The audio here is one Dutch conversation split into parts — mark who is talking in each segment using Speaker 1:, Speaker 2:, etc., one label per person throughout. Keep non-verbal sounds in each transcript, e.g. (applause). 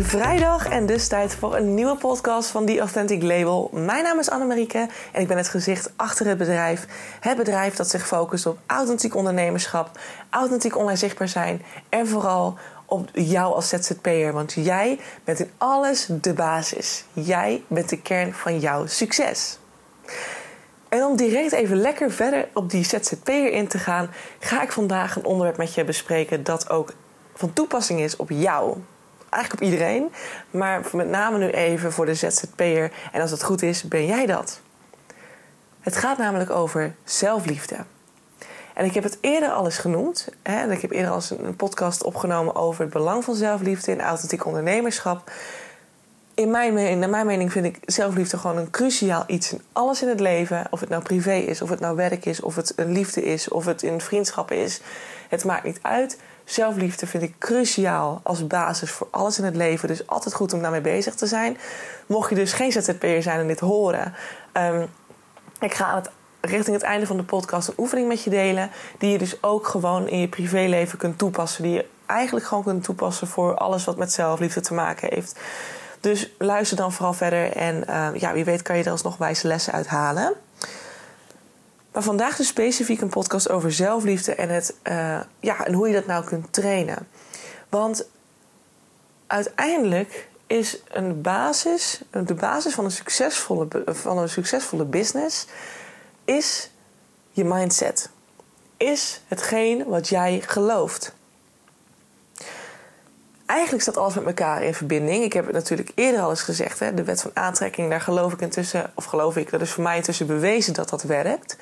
Speaker 1: vrijdag en dus tijd voor een nieuwe podcast van The Authentic Label. Mijn naam is Annemarieke en ik ben het gezicht achter het bedrijf. Het bedrijf dat zich focust op authentiek ondernemerschap, authentiek online zichtbaar zijn en vooral op jou als ZZP'er. Want jij bent in alles de basis. Jij bent de kern van jouw succes. En om direct even lekker verder op die ZZP'er in te gaan, ga ik vandaag een onderwerp met je bespreken dat ook van toepassing is op jou eigenlijk op iedereen. Maar met name nu even voor de ZZP'er. En als het goed is, ben jij dat. Het gaat namelijk over zelfliefde. En ik heb het eerder al eens genoemd. Hè, ik heb eerder al eens een podcast opgenomen over het belang van zelfliefde in authentiek ondernemerschap. In mijn, mijn mening vind ik zelfliefde gewoon een cruciaal iets in alles in het leven. Of het nou privé is, of het nou werk is, of het een liefde is, of het in vriendschappen is. Het maakt niet uit. Zelfliefde vind ik cruciaal als basis voor alles in het leven. Dus altijd goed om daarmee bezig te zijn. Mocht je dus geen ZZP'er zijn en dit horen. Um, ik ga aan het, richting het einde van de podcast een oefening met je delen. Die je dus ook gewoon in je privéleven kunt toepassen. Die je eigenlijk gewoon kunt toepassen voor alles wat met zelfliefde te maken heeft. Dus luister dan vooral verder. En uh, ja, wie weet kan je er alsnog wijze lessen uithalen. Maar vandaag dus specifiek een podcast over zelfliefde en, het, uh, ja, en hoe je dat nou kunt trainen. Want uiteindelijk is een basis, de basis van een succesvolle, van een succesvolle business, is je mindset. Is hetgeen wat jij gelooft. Eigenlijk staat alles met elkaar in verbinding. Ik heb het natuurlijk eerder al eens gezegd. Hè, de wet van aantrekking, daar geloof ik intussen, of geloof ik, dat is voor mij intussen bewezen dat dat werkt.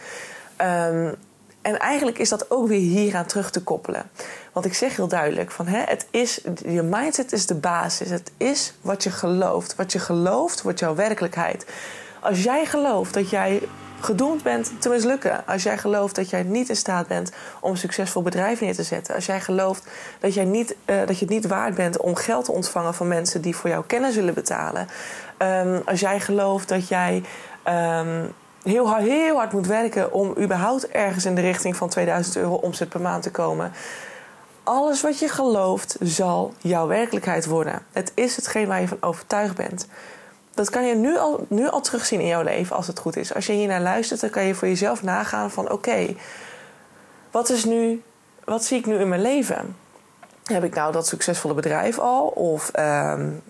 Speaker 1: Um, en eigenlijk is dat ook weer hieraan terug te koppelen. Want ik zeg heel duidelijk: van, hè, het is, je mindset is de basis. Het is wat je gelooft. Wat je gelooft wordt jouw werkelijkheid. Als jij gelooft dat jij gedoemd bent te mislukken. Als jij gelooft dat jij niet in staat bent om een succesvol bedrijf neer te zetten. Als jij gelooft dat, jij niet, uh, dat je het niet waard bent om geld te ontvangen van mensen die voor jou kennis zullen betalen. Um, als jij gelooft dat jij. Um, heel hard, heel hard moet werken om überhaupt ergens in de richting van 2000 euro omzet per maand te komen. Alles wat je gelooft zal jouw werkelijkheid worden. Het is hetgeen waar je van overtuigd bent. Dat kan je nu al, nu al terugzien in jouw leven als het goed is. Als je hier naar luistert, dan kan je voor jezelf nagaan van oké, wat is nu, wat zie ik nu in mijn leven? Heb ik nou dat succesvolle bedrijf al? Of um,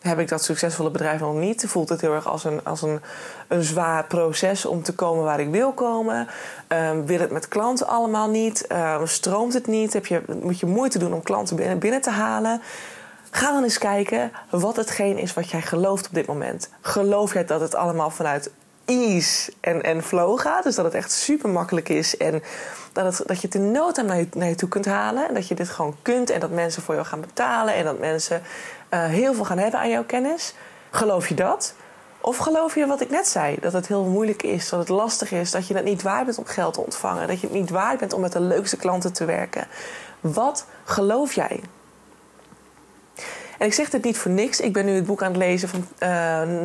Speaker 1: heb ik dat succesvolle bedrijf nog niet? Voelt het heel erg als een, als een, een zwaar proces om te komen waar ik wil komen? Um, wil het met klanten allemaal niet? Um, stroomt het niet? Heb je, moet je moeite doen om klanten binnen, binnen te halen? Ga dan eens kijken wat hetgeen is wat jij gelooft op dit moment. Geloof jij dat het allemaal vanuit ease en, en flow gaat? Dus dat het echt super makkelijk is en dat, het, dat je het in no naar je, naar je toe kunt halen. En dat je dit gewoon kunt en dat mensen voor jou gaan betalen en dat mensen uh, heel veel gaan hebben aan jouw kennis. Geloof je dat? Of geloof je wat ik net zei? Dat het heel moeilijk is, dat het lastig is, dat je het niet waard bent om geld te ontvangen, dat je het niet waard bent om met de leukste klanten te werken. Wat geloof jij? En ik zeg dit niet voor niks. Ik ben nu het boek aan het lezen van uh,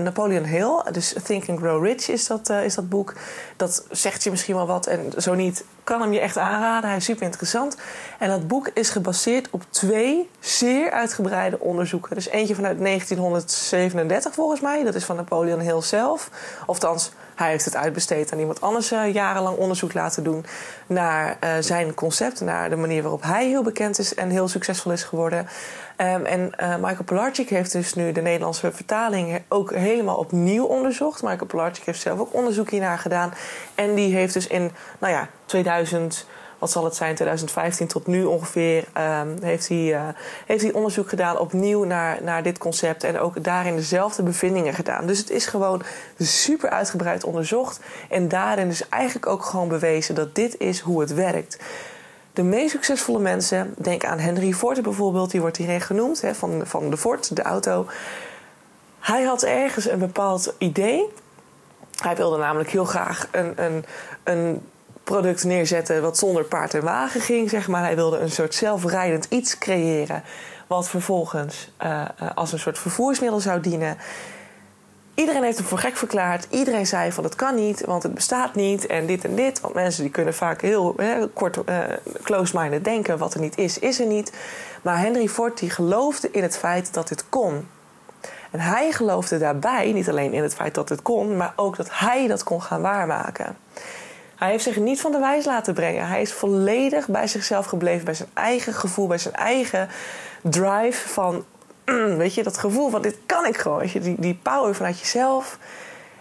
Speaker 1: Napoleon Hill. Dus Think and Grow Rich is dat, uh, is dat boek. Dat zegt je misschien wel wat. En zo niet, kan hem je echt aanraden. Hij is super interessant. En dat boek is gebaseerd op twee zeer uitgebreide onderzoeken. Dus eentje vanuit 1937 volgens mij. Dat is van Napoleon Hill zelf. Ofthans, hij heeft het uitbesteed aan iemand anders uh, jarenlang onderzoek laten doen naar uh, zijn concept, naar de manier waarop hij heel bekend is en heel succesvol is geworden. Um, en uh, Michael Pilarczyk heeft dus nu de Nederlandse vertaling ook helemaal opnieuw onderzocht. Michael Pilarczyk heeft zelf ook onderzoek hiernaar gedaan. En die heeft dus in, nou ja, 2000 wat zal het zijn, 2015 tot nu ongeveer, um, heeft, hij, uh, heeft hij onderzoek gedaan opnieuw naar, naar dit concept. En ook daarin dezelfde bevindingen gedaan. Dus het is gewoon super uitgebreid onderzocht. En daarin is eigenlijk ook gewoon bewezen dat dit is hoe het werkt. De meest succesvolle mensen, denk aan Henry Ford bijvoorbeeld, die wordt hierin genoemd, van, van de Ford, de auto. Hij had ergens een bepaald idee. Hij wilde namelijk heel graag een, een, een product neerzetten wat zonder paard en wagen ging. Zeg maar. Hij wilde een soort zelfrijdend iets creëren. Wat vervolgens uh, als een soort vervoersmiddel zou dienen. Iedereen heeft hem voor gek verklaard. Iedereen zei van het kan niet, want het bestaat niet en dit en dit. Want mensen die kunnen vaak heel kort uh, close-minded denken. Wat er niet is, is er niet. Maar Henry Ford die geloofde in het feit dat het kon. En hij geloofde daarbij niet alleen in het feit dat het kon, maar ook dat hij dat kon gaan waarmaken. Hij heeft zich niet van de wijs laten brengen. Hij is volledig bij zichzelf gebleven, bij zijn eigen gevoel, bij zijn eigen drive van, weet je, dat gevoel van dit kan ik gewoon. Je, die, die power vanuit jezelf.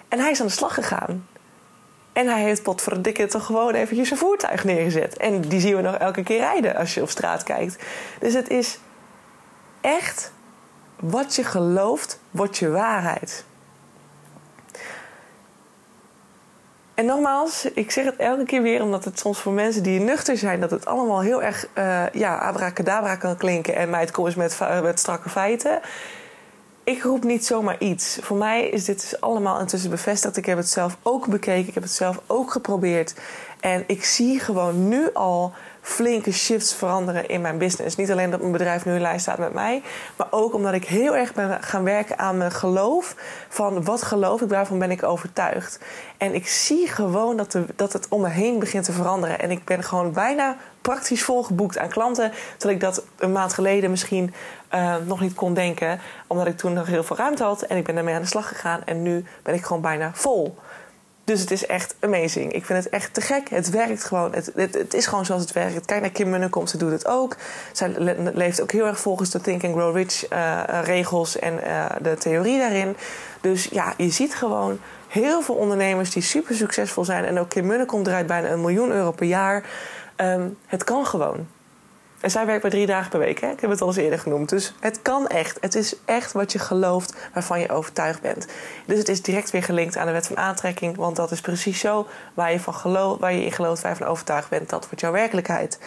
Speaker 1: En hij is aan de slag gegaan. En hij heeft potverdikke toch gewoon eventjes zijn voertuig neergezet. En die zien we nog elke keer rijden als je op straat kijkt. Dus het is echt wat je gelooft, wordt je waarheid. En nogmaals, ik zeg het elke keer weer, omdat het soms voor mensen die nuchter zijn, dat het allemaal heel erg uh, ja, abracadabra kan klinken en mij het komt met, met strakke feiten. Ik roep niet zomaar iets. Voor mij is dit dus allemaal intussen bevestigd. Ik heb het zelf ook bekeken, ik heb het zelf ook geprobeerd. En ik zie gewoon nu al flinke shifts veranderen in mijn business. Niet alleen dat mijn bedrijf nu in lijn staat met mij, maar ook omdat ik heel erg ben gaan werken aan mijn geloof. Van wat geloof ik, waarvan ben ik overtuigd. En ik zie gewoon dat, de, dat het om me heen begint te veranderen. En ik ben gewoon bijna praktisch volgeboekt aan klanten. Terwijl ik dat een maand geleden misschien uh, nog niet kon denken. Omdat ik toen nog heel veel ruimte had. En ik ben daarmee aan de slag gegaan. En nu ben ik gewoon bijna vol. Dus het is echt amazing. Ik vind het echt te gek. Het werkt gewoon. Het, het, is gewoon zoals het werkt. Kijk naar Kim Munnekom, ze doet het ook. Zij leeft ook heel erg volgens de Think and Grow Rich uh, regels en uh, de theorie daarin. Dus ja, je ziet gewoon heel veel ondernemers die super succesvol zijn. En ook Kim Munnekom draait bijna een miljoen euro per jaar. Um, het kan gewoon. En zij werkt maar drie dagen per week. Hè? Ik heb het al eens eerder genoemd. Dus het kan echt. Het is echt wat je gelooft, waarvan je overtuigd bent. Dus het is direct weer gelinkt aan de wet van aantrekking. Want dat is precies zo waar je, van geloof, waar je in gelooft, waar je van overtuigd bent. Dat wordt jouw werkelijkheid.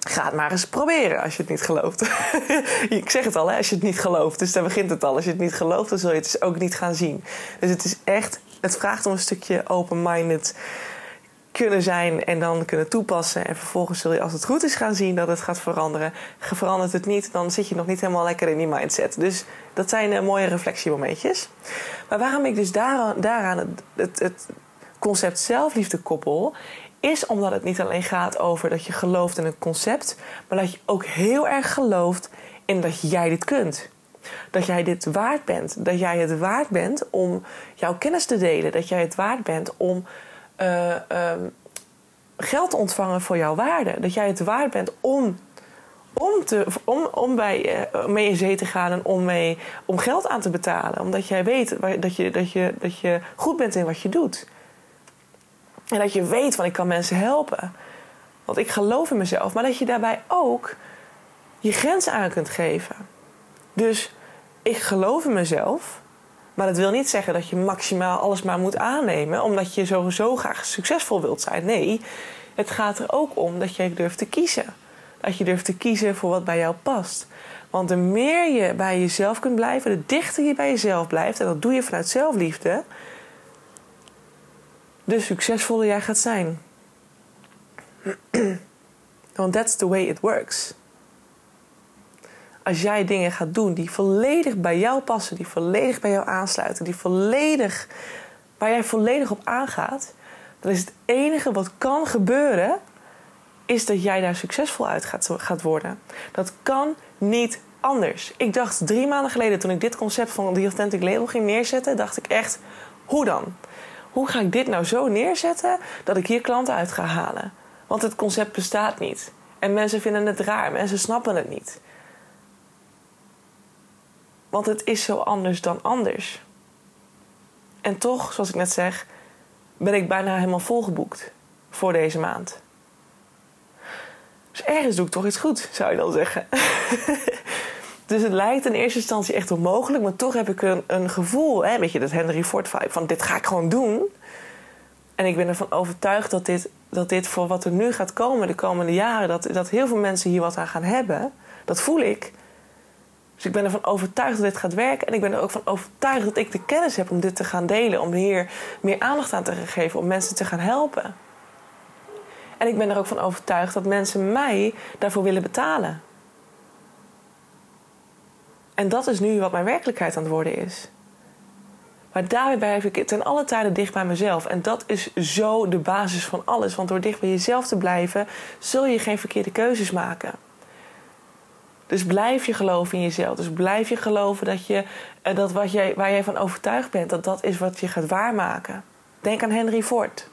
Speaker 1: Ga het maar eens proberen als je het niet gelooft. (laughs) ik zeg het al, hè, als je het niet gelooft. Dus daar begint het al. Als je het niet gelooft, dan zul je het dus ook niet gaan zien. Dus het is echt, het vraagt om een stukje open-minded kunnen zijn en dan kunnen toepassen. En vervolgens zul je, als het goed is, gaan zien dat het gaat veranderen. Verandert het niet, dan zit je nog niet helemaal lekker in die mindset. Dus dat zijn uh, mooie reflectiemomentjes. Maar waarom ik dus daaraan, het, het, het concept zelfliefde koppel, is omdat het niet alleen gaat over dat je gelooft in het concept, maar dat je ook heel erg gelooft in dat jij dit kunt. Dat jij dit waard bent. Dat jij het waard bent om jouw kennis te delen. Dat jij het waard bent om uh, um, geld ontvangen voor jouw waarde. Dat jij het waard bent om, om, te, om, om bij, uh, mee in zee te gaan en om, mee, om geld aan te betalen. Omdat jij weet dat je, dat, je, dat je goed bent in wat je doet. En dat je weet van ik kan mensen helpen. Want ik geloof in mezelf. Maar dat je daarbij ook je grenzen aan kunt geven. Dus ik geloof in mezelf. Maar dat wil niet zeggen dat je maximaal alles maar moet aannemen, omdat je sowieso graag succesvol wilt zijn. Nee, het gaat er ook om dat je durft te kiezen. Dat je durft te kiezen voor wat bij jou past. Want de meer je bij jezelf kunt blijven, de dichter je bij jezelf blijft, en dat doe je vanuit zelfliefde, de succesvoller jij gaat zijn. (clears throat) Want that's the way it works als jij dingen gaat doen die volledig bij jou passen, die volledig bij jou aansluiten, die volledig, waar jij volledig op aangaat, dan is het enige wat kan gebeuren, is dat jij daar succesvol uit gaat, worden. Dat kan niet anders. Ik dacht drie maanden geleden, toen ik dit concept van The Authentic Label ging neerzetten, dacht ik echt, hoe dan? Hoe ga ik dit nou zo neerzetten dat ik hier klanten uit ga halen? Want het concept bestaat niet. En mensen vinden het raar, mensen snappen het niet. Want het is zo anders dan anders. En toch, zoals ik net zeg, ben ik bijna helemaal volgeboekt voor deze maand. Dus ergens doe ik toch iets goed, zou je dan zeggen. (laughs) dus het lijkt in eerste instantie echt onmogelijk, maar toch heb ik een, een gevoel, hè, weet je, dat Henry Ford vibe, van dit ga ik gewoon doen. En ik ben ervan overtuigd dat dit, dat dit voor wat er nu gaat komen de komende jaren, dat, dat heel veel mensen hier wat aan gaan hebben. Dat voel ik. Dus ik ben ervan overtuigd dat dit gaat werken. En ik ben er ook van overtuigd dat ik de kennis heb om dit te gaan delen. Om hier meer aandacht aan te geven. Om mensen te gaan helpen. En ik ben er ook van overtuigd dat mensen mij daarvoor willen betalen. En dat is nu wat mijn werkelijkheid aan het worden is. Maar daarbij blijf ik ten alle tijden dicht bij mezelf. En dat is zo de basis van alles. Want door dicht bij jezelf te blijven, zul je geen verkeerde keuzes maken. Dus blijf je geloven in jezelf. Dus blijf je geloven dat, je, eh, dat wat jij, waar jij van overtuigd bent, dat dat is wat je gaat waarmaken. Denk aan Henry Ford.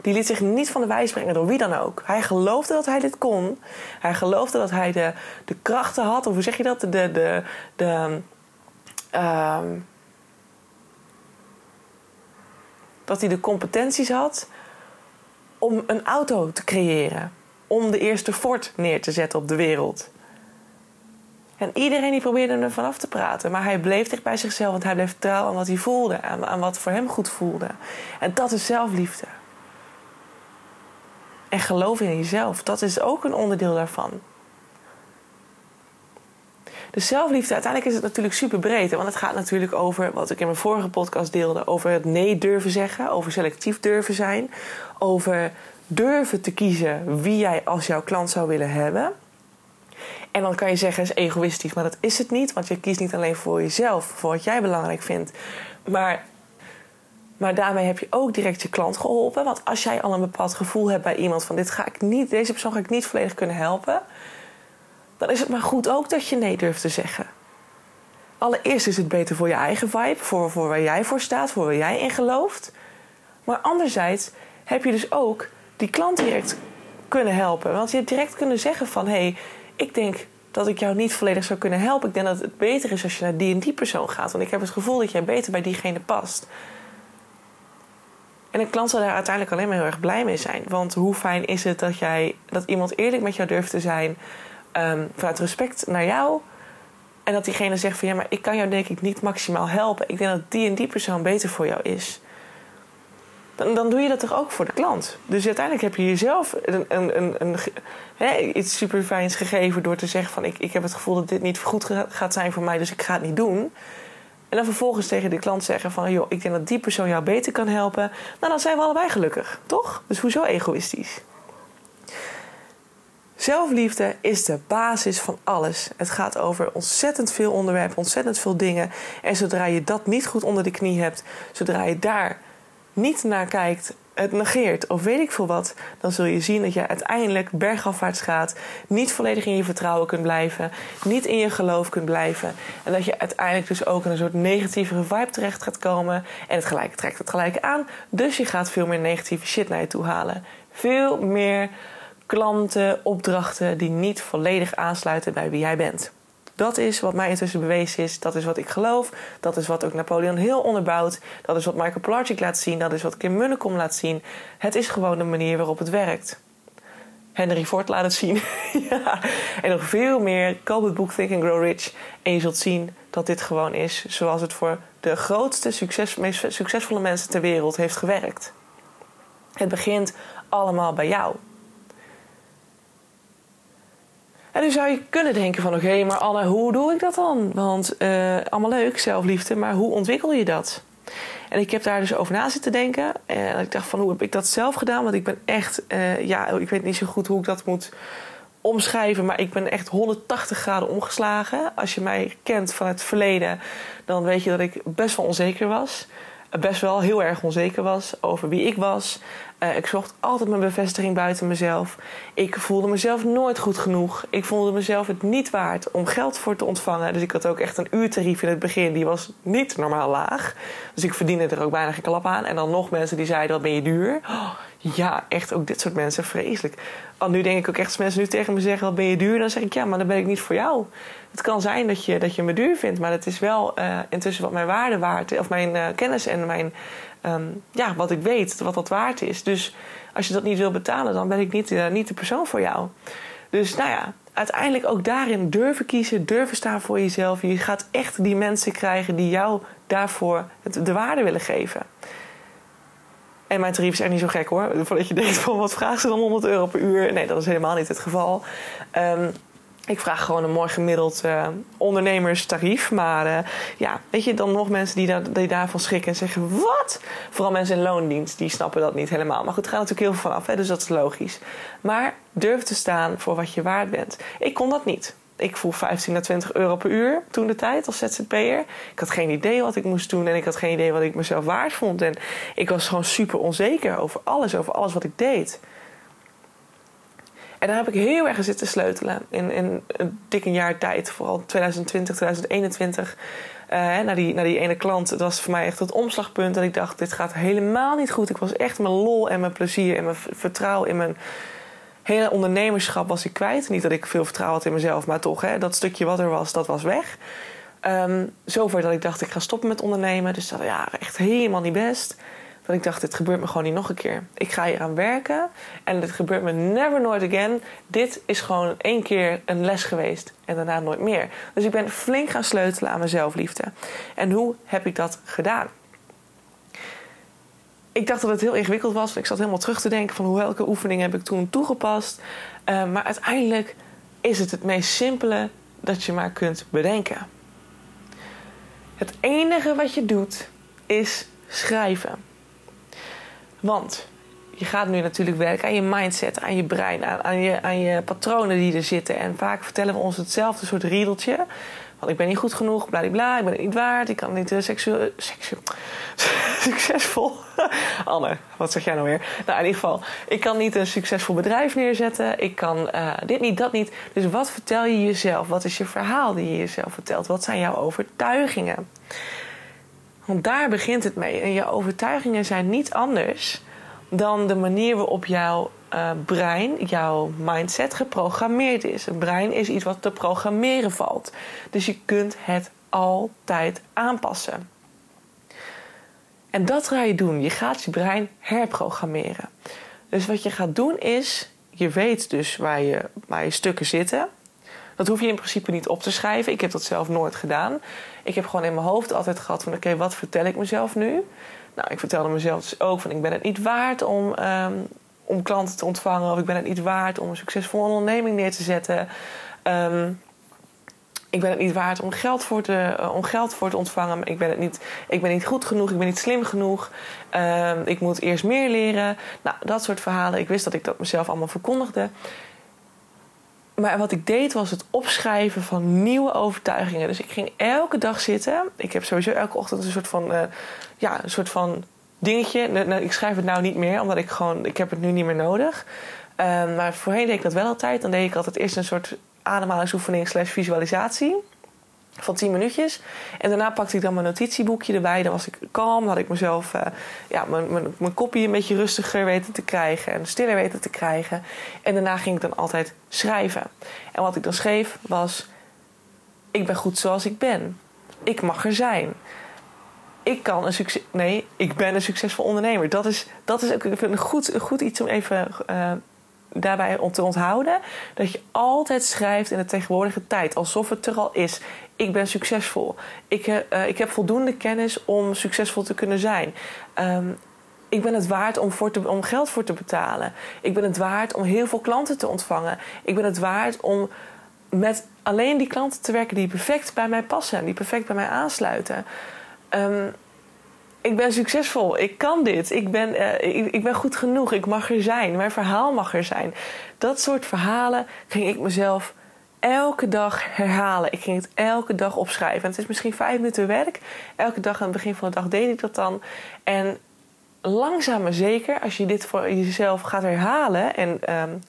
Speaker 1: Die liet zich niet van de wijs brengen door wie dan ook. Hij geloofde dat hij dit kon. Hij geloofde dat hij de, de krachten had, of hoe zeg je dat? De, de, de, uh, dat hij de competenties had om een auto te creëren. Om de eerste Ford neer te zetten op de wereld. En iedereen die probeerde hem ervan af te praten. Maar hij bleef dicht bij zichzelf, want hij bleef trouw aan wat hij voelde. Aan, aan wat voor hem goed voelde. En dat is zelfliefde. En geloof in jezelf, dat is ook een onderdeel daarvan. De zelfliefde, uiteindelijk is het natuurlijk super breed. Want het gaat natuurlijk over, wat ik in mijn vorige podcast deelde, over het nee durven zeggen, over selectief durven zijn, over durven te kiezen wie jij als jouw klant zou willen hebben. En dan kan je zeggen, het is egoïstisch, maar dat is het niet. Want je kiest niet alleen voor jezelf, voor wat jij belangrijk vindt. Maar, maar daarmee heb je ook direct je klant geholpen. Want als jij al een bepaald gevoel hebt bij iemand van dit ga ik niet, deze persoon ga ik niet volledig kunnen helpen. Dan is het maar goed ook dat je nee durft te zeggen. Allereerst is het beter voor je eigen vibe, voor, voor waar jij voor staat, voor waar jij in gelooft. Maar anderzijds heb je dus ook die klant direct kunnen helpen. Want je hebt direct kunnen zeggen van... hé, hey, ik denk dat ik jou niet volledig zou kunnen helpen. Ik denk dat het beter is als je naar die en die persoon gaat. Want ik heb het gevoel dat jij beter bij diegene past. En een klant zal daar uiteindelijk alleen maar heel erg blij mee zijn. Want hoe fijn is het dat, jij, dat iemand eerlijk met jou durft te zijn... Um, vanuit respect naar jou... En dat diegene zegt van ja, maar ik kan jou denk ik niet maximaal helpen. Ik denk dat die en die persoon beter voor jou is dan, dan doe je dat toch ook voor de klant. Dus uiteindelijk heb je jezelf een, een, een, iets super fijns gegeven door te zeggen van ik, ik heb het gevoel dat dit niet goed gaat zijn voor mij, dus ik ga het niet doen. En dan vervolgens tegen de klant zeggen van joh, ik denk dat die persoon jou beter kan helpen. Nou, dan zijn we allebei gelukkig, toch? Dus hoezo egoïstisch? Zelfliefde is de basis van alles. Het gaat over ontzettend veel onderwerpen, ontzettend veel dingen. En zodra je dat niet goed onder de knie hebt, zodra je daar niet naar kijkt, het negeert of weet ik veel wat, dan zul je zien dat je uiteindelijk bergafwaarts gaat, niet volledig in je vertrouwen kunt blijven, niet in je geloof kunt blijven en dat je uiteindelijk dus ook in een soort negatievere vibe terecht gaat komen en het gelijke trekt het gelijke aan, dus je gaat veel meer negatieve shit naar je toe halen. Veel meer klanten, opdrachten die niet volledig aansluiten bij wie jij bent. Dat is wat mij intussen bewezen is. Dat is wat ik geloof. Dat is wat ook Napoleon Hill onderbouwt. Dat is wat Michael Pilarczyk laat zien. Dat is wat Kim Munnekom laat zien. Het is gewoon de manier waarop het werkt. Henry Ford laat het zien. (laughs) ja. En nog veel meer. Koop het boek Think and Grow Rich. En je zult zien dat dit gewoon is zoals het voor de grootste, succes, meest succesvolle mensen ter wereld heeft gewerkt. Het begint allemaal bij jou. En nu zou je kunnen denken van oké, maar Anne, hoe doe ik dat dan? Want uh, allemaal leuk, zelfliefde, maar hoe ontwikkel je dat? En ik heb daar dus over na zitten denken. En ik dacht van hoe heb ik dat zelf gedaan? Want ik ben echt, uh, ja, ik weet niet zo goed hoe ik dat moet omschrijven, maar ik ben echt 180 graden omgeslagen. Als je mij kent van het verleden, dan weet je dat ik best wel onzeker was best wel heel erg onzeker was over wie ik was. Uh, ik zocht altijd mijn bevestiging buiten mezelf. Ik voelde mezelf nooit goed genoeg. Ik voelde mezelf het niet waard om geld voor te ontvangen. Dus ik had ook echt een uurtarief in het begin. Die was niet normaal laag. Dus ik verdiende er ook bijna geen klap aan. En dan nog mensen die zeiden, wat ben je duur? Oh, ja, echt ook dit soort mensen, vreselijk. Al nu denk ik ook echt, als mensen nu tegen me zeggen, wat ben je duur? Dan zeg ik, ja, maar dan ben ik niet voor jou. Het kan zijn dat je, dat je me duur vindt, maar het is wel uh, intussen wat mijn waarde waard of mijn uh, kennis en mijn, um, ja, wat ik weet, wat dat waard is. Dus als je dat niet wil betalen, dan ben ik niet, uh, niet de persoon voor jou. Dus nou ja, uiteindelijk ook daarin durven kiezen, durven staan voor jezelf. Je gaat echt die mensen krijgen die jou daarvoor de waarde willen geven. En mijn tarief is echt niet zo gek hoor. Voordat je denkt van wat vragen ze dan 100 euro per uur? Nee, dat is helemaal niet het geval. Um, ik vraag gewoon een mooi gemiddeld uh, ondernemerstarief. Maar uh, ja, weet je, dan nog mensen die, daar, die daarvan schrikken en zeggen: Wat? Vooral mensen in loondienst, die snappen dat niet helemaal. Maar goed, er gaat natuurlijk heel veel vanaf, hè, dus dat is logisch. Maar durf te staan voor wat je waard bent. Ik kon dat niet. Ik voel 15 naar 20 euro per uur toen de tijd als ZZP'er. Ik had geen idee wat ik moest doen en ik had geen idee wat ik mezelf waard vond. En ik was gewoon super onzeker over alles, over alles wat ik deed. En daar heb ik heel erg zitten sleutelen in, in een dikke jaar tijd. Vooral 2020, 2021. Uh, naar, die, naar die ene klant. Dat was voor mij echt het omslagpunt. Dat ik dacht, dit gaat helemaal niet goed. Ik was echt mijn lol en mijn plezier en mijn vertrouwen in mijn hele ondernemerschap was ik kwijt. Niet dat ik veel vertrouwen had in mezelf, maar toch, hè, dat stukje wat er was, dat was weg. Um, zover dat ik dacht, ik ga stoppen met ondernemen. Dus dat ja, echt helemaal niet best. Dat ik dacht, dit gebeurt me gewoon niet nog een keer. Ik ga hier aan werken en dit gebeurt me never nooit again. Dit is gewoon één keer een les geweest en daarna nooit meer. Dus ik ben flink gaan sleutelen aan mijn zelfliefde. En hoe heb ik dat gedaan? ik dacht dat het heel ingewikkeld was. Ik zat helemaal terug te denken van hoe welke oefeningen heb ik toen toegepast. Uh, maar uiteindelijk is het het meest simpele dat je maar kunt bedenken. Het enige wat je doet is schrijven. Want je gaat nu natuurlijk werken aan je mindset, aan je brein, aan, je, aan je patronen die er zitten. En vaak vertellen we ons hetzelfde soort riedeltje. Want ik ben niet goed genoeg, bla, ik ben het niet waard, ik kan niet uh, seksueel, seksueel, (laughs) succesvol. (laughs) Anne, wat zeg jij nou weer? Nou, in ieder geval, ik kan niet een succesvol bedrijf neerzetten. Ik kan uh, dit niet, dat niet. Dus wat vertel je jezelf? Wat is je verhaal die je jezelf vertelt? Wat zijn jouw overtuigingen? Want daar begint het mee. En je overtuigingen zijn niet anders dan de manier waarop jouw uh, brein, jouw mindset geprogrammeerd is. Een brein is iets wat te programmeren valt. Dus je kunt het altijd aanpassen. En dat ga je doen. Je gaat je brein herprogrammeren. Dus wat je gaat doen is, je weet dus waar je, waar je stukken zitten. Dat hoef je in principe niet op te schrijven. Ik heb dat zelf nooit gedaan. Ik heb gewoon in mijn hoofd altijd gehad van... oké, wat vertel ik mezelf nu? Nou, ik vertelde mezelf dus ook van... ik ben het niet waard om, um, om klanten te ontvangen... of ik ben het niet waard om een succesvolle onderneming neer te zetten... Um, ik ben het niet waard om geld voor te, uh, om geld voor te ontvangen. Ik ben, het niet, ik ben niet goed genoeg, ik ben niet slim genoeg. Uh, ik moet eerst meer leren. Nou, dat soort verhalen. Ik wist dat ik dat mezelf allemaal verkondigde. Maar wat ik deed was het opschrijven van nieuwe overtuigingen. Dus ik ging elke dag zitten. Ik heb sowieso elke ochtend een soort van, uh, ja, een soort van dingetje. Nou, ik schrijf het nou niet meer, omdat ik gewoon, ik heb het nu niet meer nodig. Uh, maar voorheen deed ik dat wel altijd. Dan deed ik altijd eerst een soort ademhalingsoefening slash visualisatie van 10 minuutjes. En daarna pakte ik dan mijn notitieboekje erbij. Dan was ik kalm, had ik mezelf uh, ja, mijn, mijn, kopje een beetje rustiger weten te krijgen en stiller weten te krijgen. En daarna ging ik dan altijd schrijven. En wat ik dan schreef was: Ik ben goed zoals ik ben. Ik mag er zijn. Ik kan een succes. Nee, ik ben een succesvol ondernemer. Dat is, dat is ook een goed, goed iets om even uh, daarbij te onthouden dat je altijd schrijft in de tegenwoordige tijd, alsof het er al is. Ik ben succesvol. Ik, uh, ik heb voldoende kennis om succesvol te kunnen zijn. Um, ik ben het waard om, voor te, om geld voor te betalen. Ik ben het waard om heel veel klanten te ontvangen. Ik ben het waard om met alleen die klanten te werken die perfect bij mij passen, die perfect bij mij aansluiten. Um, ik ben succesvol, ik kan dit, ik ben, uh, ik, ik, ben goed genoeg, ik mag er zijn, mijn verhaal mag er zijn. Dat soort verhalen ging ik mezelf elke dag herhalen. Ik ging het elke dag opschrijven. En het is misschien vijf minuten werk. Elke dag aan het begin van de dag deed ik dat dan. En langzaam maar zeker, als je dit voor jezelf gaat herhalen. En um,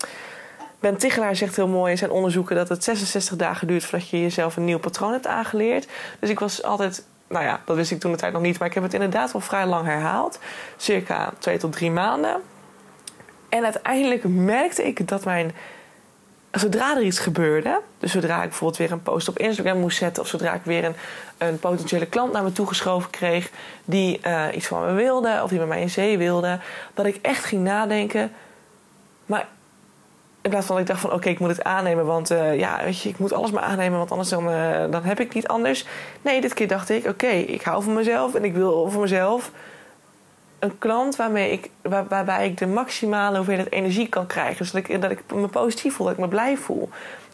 Speaker 1: Ben Tichelaar zegt heel mooi in zijn onderzoeken dat het 66 dagen duurt voordat je jezelf een nieuw patroon hebt aangeleerd. Dus ik was altijd nou ja, dat wist ik toen de tijd nog niet. Maar ik heb het inderdaad wel vrij lang herhaald. Circa twee tot drie maanden. En uiteindelijk merkte ik dat mijn... Zodra er iets gebeurde... Dus zodra ik bijvoorbeeld weer een post op Instagram moest zetten... of zodra ik weer een, een potentiële klant naar me toegeschoven kreeg... die uh, iets van me wilde of die met mij in zee wilde... dat ik echt ging nadenken... maar in plaats van dat ik dacht van oké, ik moet het aannemen, want uh, ja, weet je, ik moet alles maar aannemen, want anders dan, uh, dan heb ik niet anders. Nee, dit keer dacht ik, oké, ik hou van mezelf en ik wil voor mezelf een klant waarmee ik, waar, waarbij ik de maximale hoeveelheid energie kan krijgen. Dus dat ik, dat ik me positief voel, dat ik me blij voel.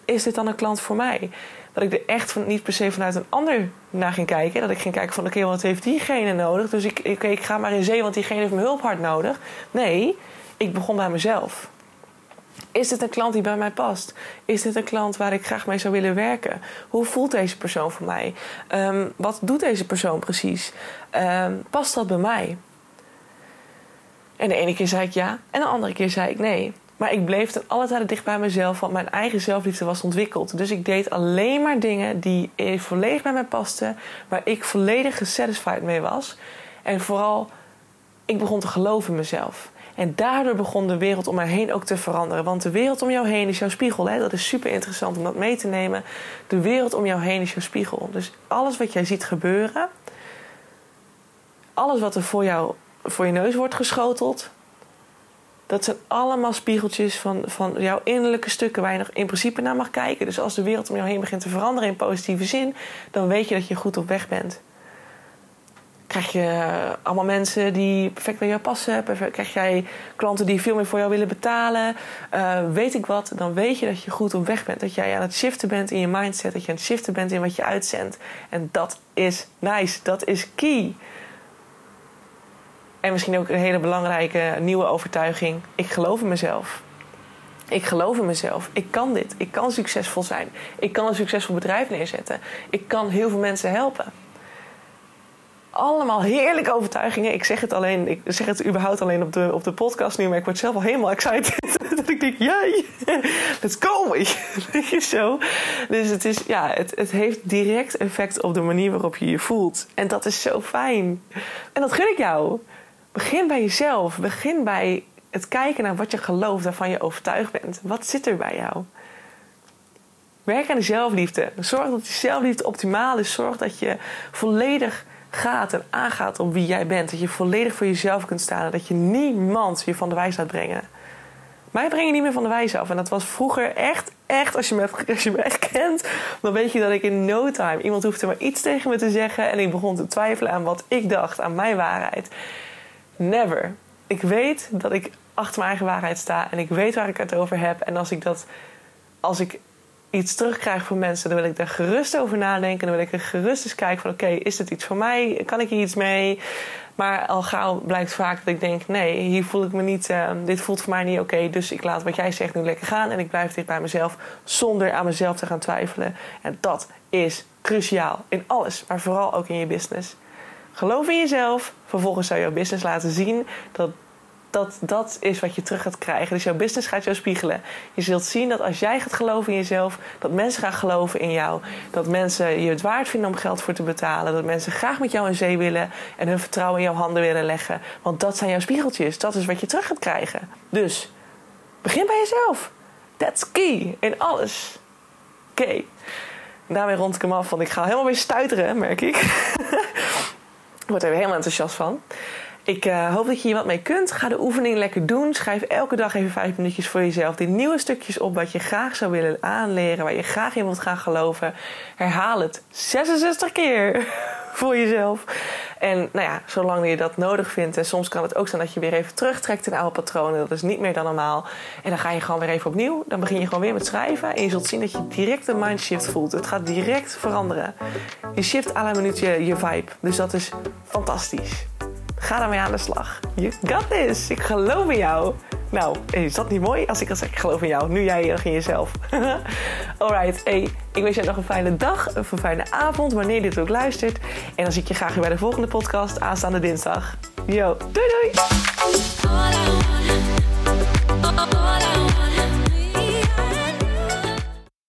Speaker 1: Is dit dan een klant voor mij? Dat ik er echt van, niet per se vanuit een ander naar ging kijken. Dat ik ging kijken van oké, wat heeft diegene nodig? Dus ik, ik, ga maar in zee, want diegene heeft mijn hulp hard nodig. Nee, ik begon bij mezelf. Is dit een klant die bij mij past? Is dit een klant waar ik graag mee zou willen werken? Hoe voelt deze persoon voor mij? Ehm, wat doet deze persoon precies? Ehm, past dat bij mij? En de ene keer zei ik ja, en de andere keer zei ik nee. Maar ik bleef ten alle tijde dicht bij mezelf, want mijn eigen zelfliefde was ontwikkeld. Dus ik deed alleen maar dingen die volledig bij mij pasten, waar ik volledig gesatisfied mee was. En vooral, ik begon te geloven in mezelf. En daardoor begon de wereld om mij heen ook te veranderen. Want de wereld om jou heen is jouw spiegel. Hè? Dat is super interessant om dat mee te nemen. De wereld om jou heen is jouw spiegel. Dus alles wat jij ziet gebeuren, alles wat er voor, jou, voor je neus wordt geschoteld, dat zijn allemaal spiegeltjes van, van jouw innerlijke stukken waar je nog in principe naar mag kijken. Dus als de wereld om jou heen begint te veranderen in positieve zin, dan weet je dat je goed op weg bent. Krijg je eh, allemaal mensen die perfect bij jou passen? Krijg jij klanten die veel meer voor jou willen betalen? Uh, weet ik wat, dan weet je dat je goed op weg bent. Dat jij aan het shiften bent in je mindset. Dat je aan het shiften bent in wat je uitzendt. En dat is nice. Dat is key. En misschien ook een hele belangrijke nieuwe overtuiging. Ik geloof in mezelf. Ik geloof in mezelf. Ik kan dit. Ik kan succesvol zijn. Ik kan een succesvol bedrijf neerzetten. Ik kan heel veel mensen helpen. Allemaal heerlijke overtuigingen. Ik zeg het alleen, ik zeg het überhaupt alleen op de, op de podcast nu, maar ik word zelf al helemaal excited. (laughs) dat ik denk, jij, let's go. (laughs) Zo. Dus het, is, ja, het, het heeft direct effect op de manier waarop je je voelt. En dat is zo fijn. En dat gun ik jou. Begin bij jezelf. Begin bij het kijken naar wat je gelooft, waarvan je overtuigd bent. Wat zit er bij jou? Werk aan de zelfliefde. Zorg dat die zelfliefde optimaal is. Zorg dat je volledig gaat en aangaat op wie jij bent. Dat je volledig voor jezelf kunt staan. Dat je niemand je van de wijs laat brengen. Mij breng je niet meer van de wijs af. En dat was vroeger echt, echt, als je, me, (laughs) als je me echt kent, dan weet je dat ik in no time, iemand hoefde maar iets tegen me te zeggen. En ik begon te twijfelen aan wat ik dacht, aan mijn waarheid. Never. Ik weet dat ik achter mijn eigen waarheid sta en ik weet waar ik het over heb. En als ik dat, als ik iets terugkrijg van mensen, dan wil ik daar gerust over nadenken. Dan wil ik er gerust eens kijken van oké, is dit iets voor mij? Kan ik hier iets mee? Maar al gauw blijkt vaak dat ik denk, nee, hier voel ik me niet, uh, dit voelt voor mij niet oké. dus ik laat wat jij zegt nu lekker gaan en ik blijf dicht bij mezelf zonder aan mezelf te gaan twijfelen. En dat is cruciaal in alles, maar vooral ook in je business. Geloof in jezelf. Vervolgens zou jouw business laten zien dat dat, dat is wat je terug gaat krijgen. Dus jouw business gaat jou spiegelen. Je zult zien dat als jij gaat geloven in jezelf, dat mensen gaan geloven in jou. Dat mensen je het waard vinden om geld voor te betalen. Dat mensen graag met jou in zee willen en hun vertrouwen in jouw handen willen leggen. Want dat zijn jouw spiegeltjes. Dat is wat je terug gaat krijgen. Dus begin bij jezelf. That's key in alles. Oké. Daarmee rond ik hem af, want ik ga helemaal weer stuiteren, merk ik. Word er helemaal enthousiast van. Ik uh, hoop dat je hier wat mee kunt. Ga de oefening lekker doen. Schrijf elke dag even vijf minuutjes voor jezelf die nieuwe stukjes op wat je graag zou willen aanleren, waar je graag in wilt gaan geloven. Herhaal het 66 keer (laughs) voor jezelf. En nou ja, zolang je dat nodig vindt. En soms kan het ook zijn dat je weer even terugtrekt in oude patronen. Dat is niet meer dan normaal. En dan ga je gewoon weer even opnieuw. Dan begin je gewoon weer met schrijven. En je zult zien dat je direct een mindshift voelt. Het gaat direct veranderen. Je shift à la je vibe. Dus dat is fantastisch. Ga daarmee aan de slag. You got this. Ik geloof in jou. Nou, is dat niet mooi als ik al zeg ik geloof in jou? Nu jij in jezelf. (laughs) Alright, hey, ik wens je nog een fijne dag of een fijne avond wanneer je dit ook luistert. En dan zie ik je graag weer bij de volgende podcast aanstaande dinsdag. Yo, doei doei!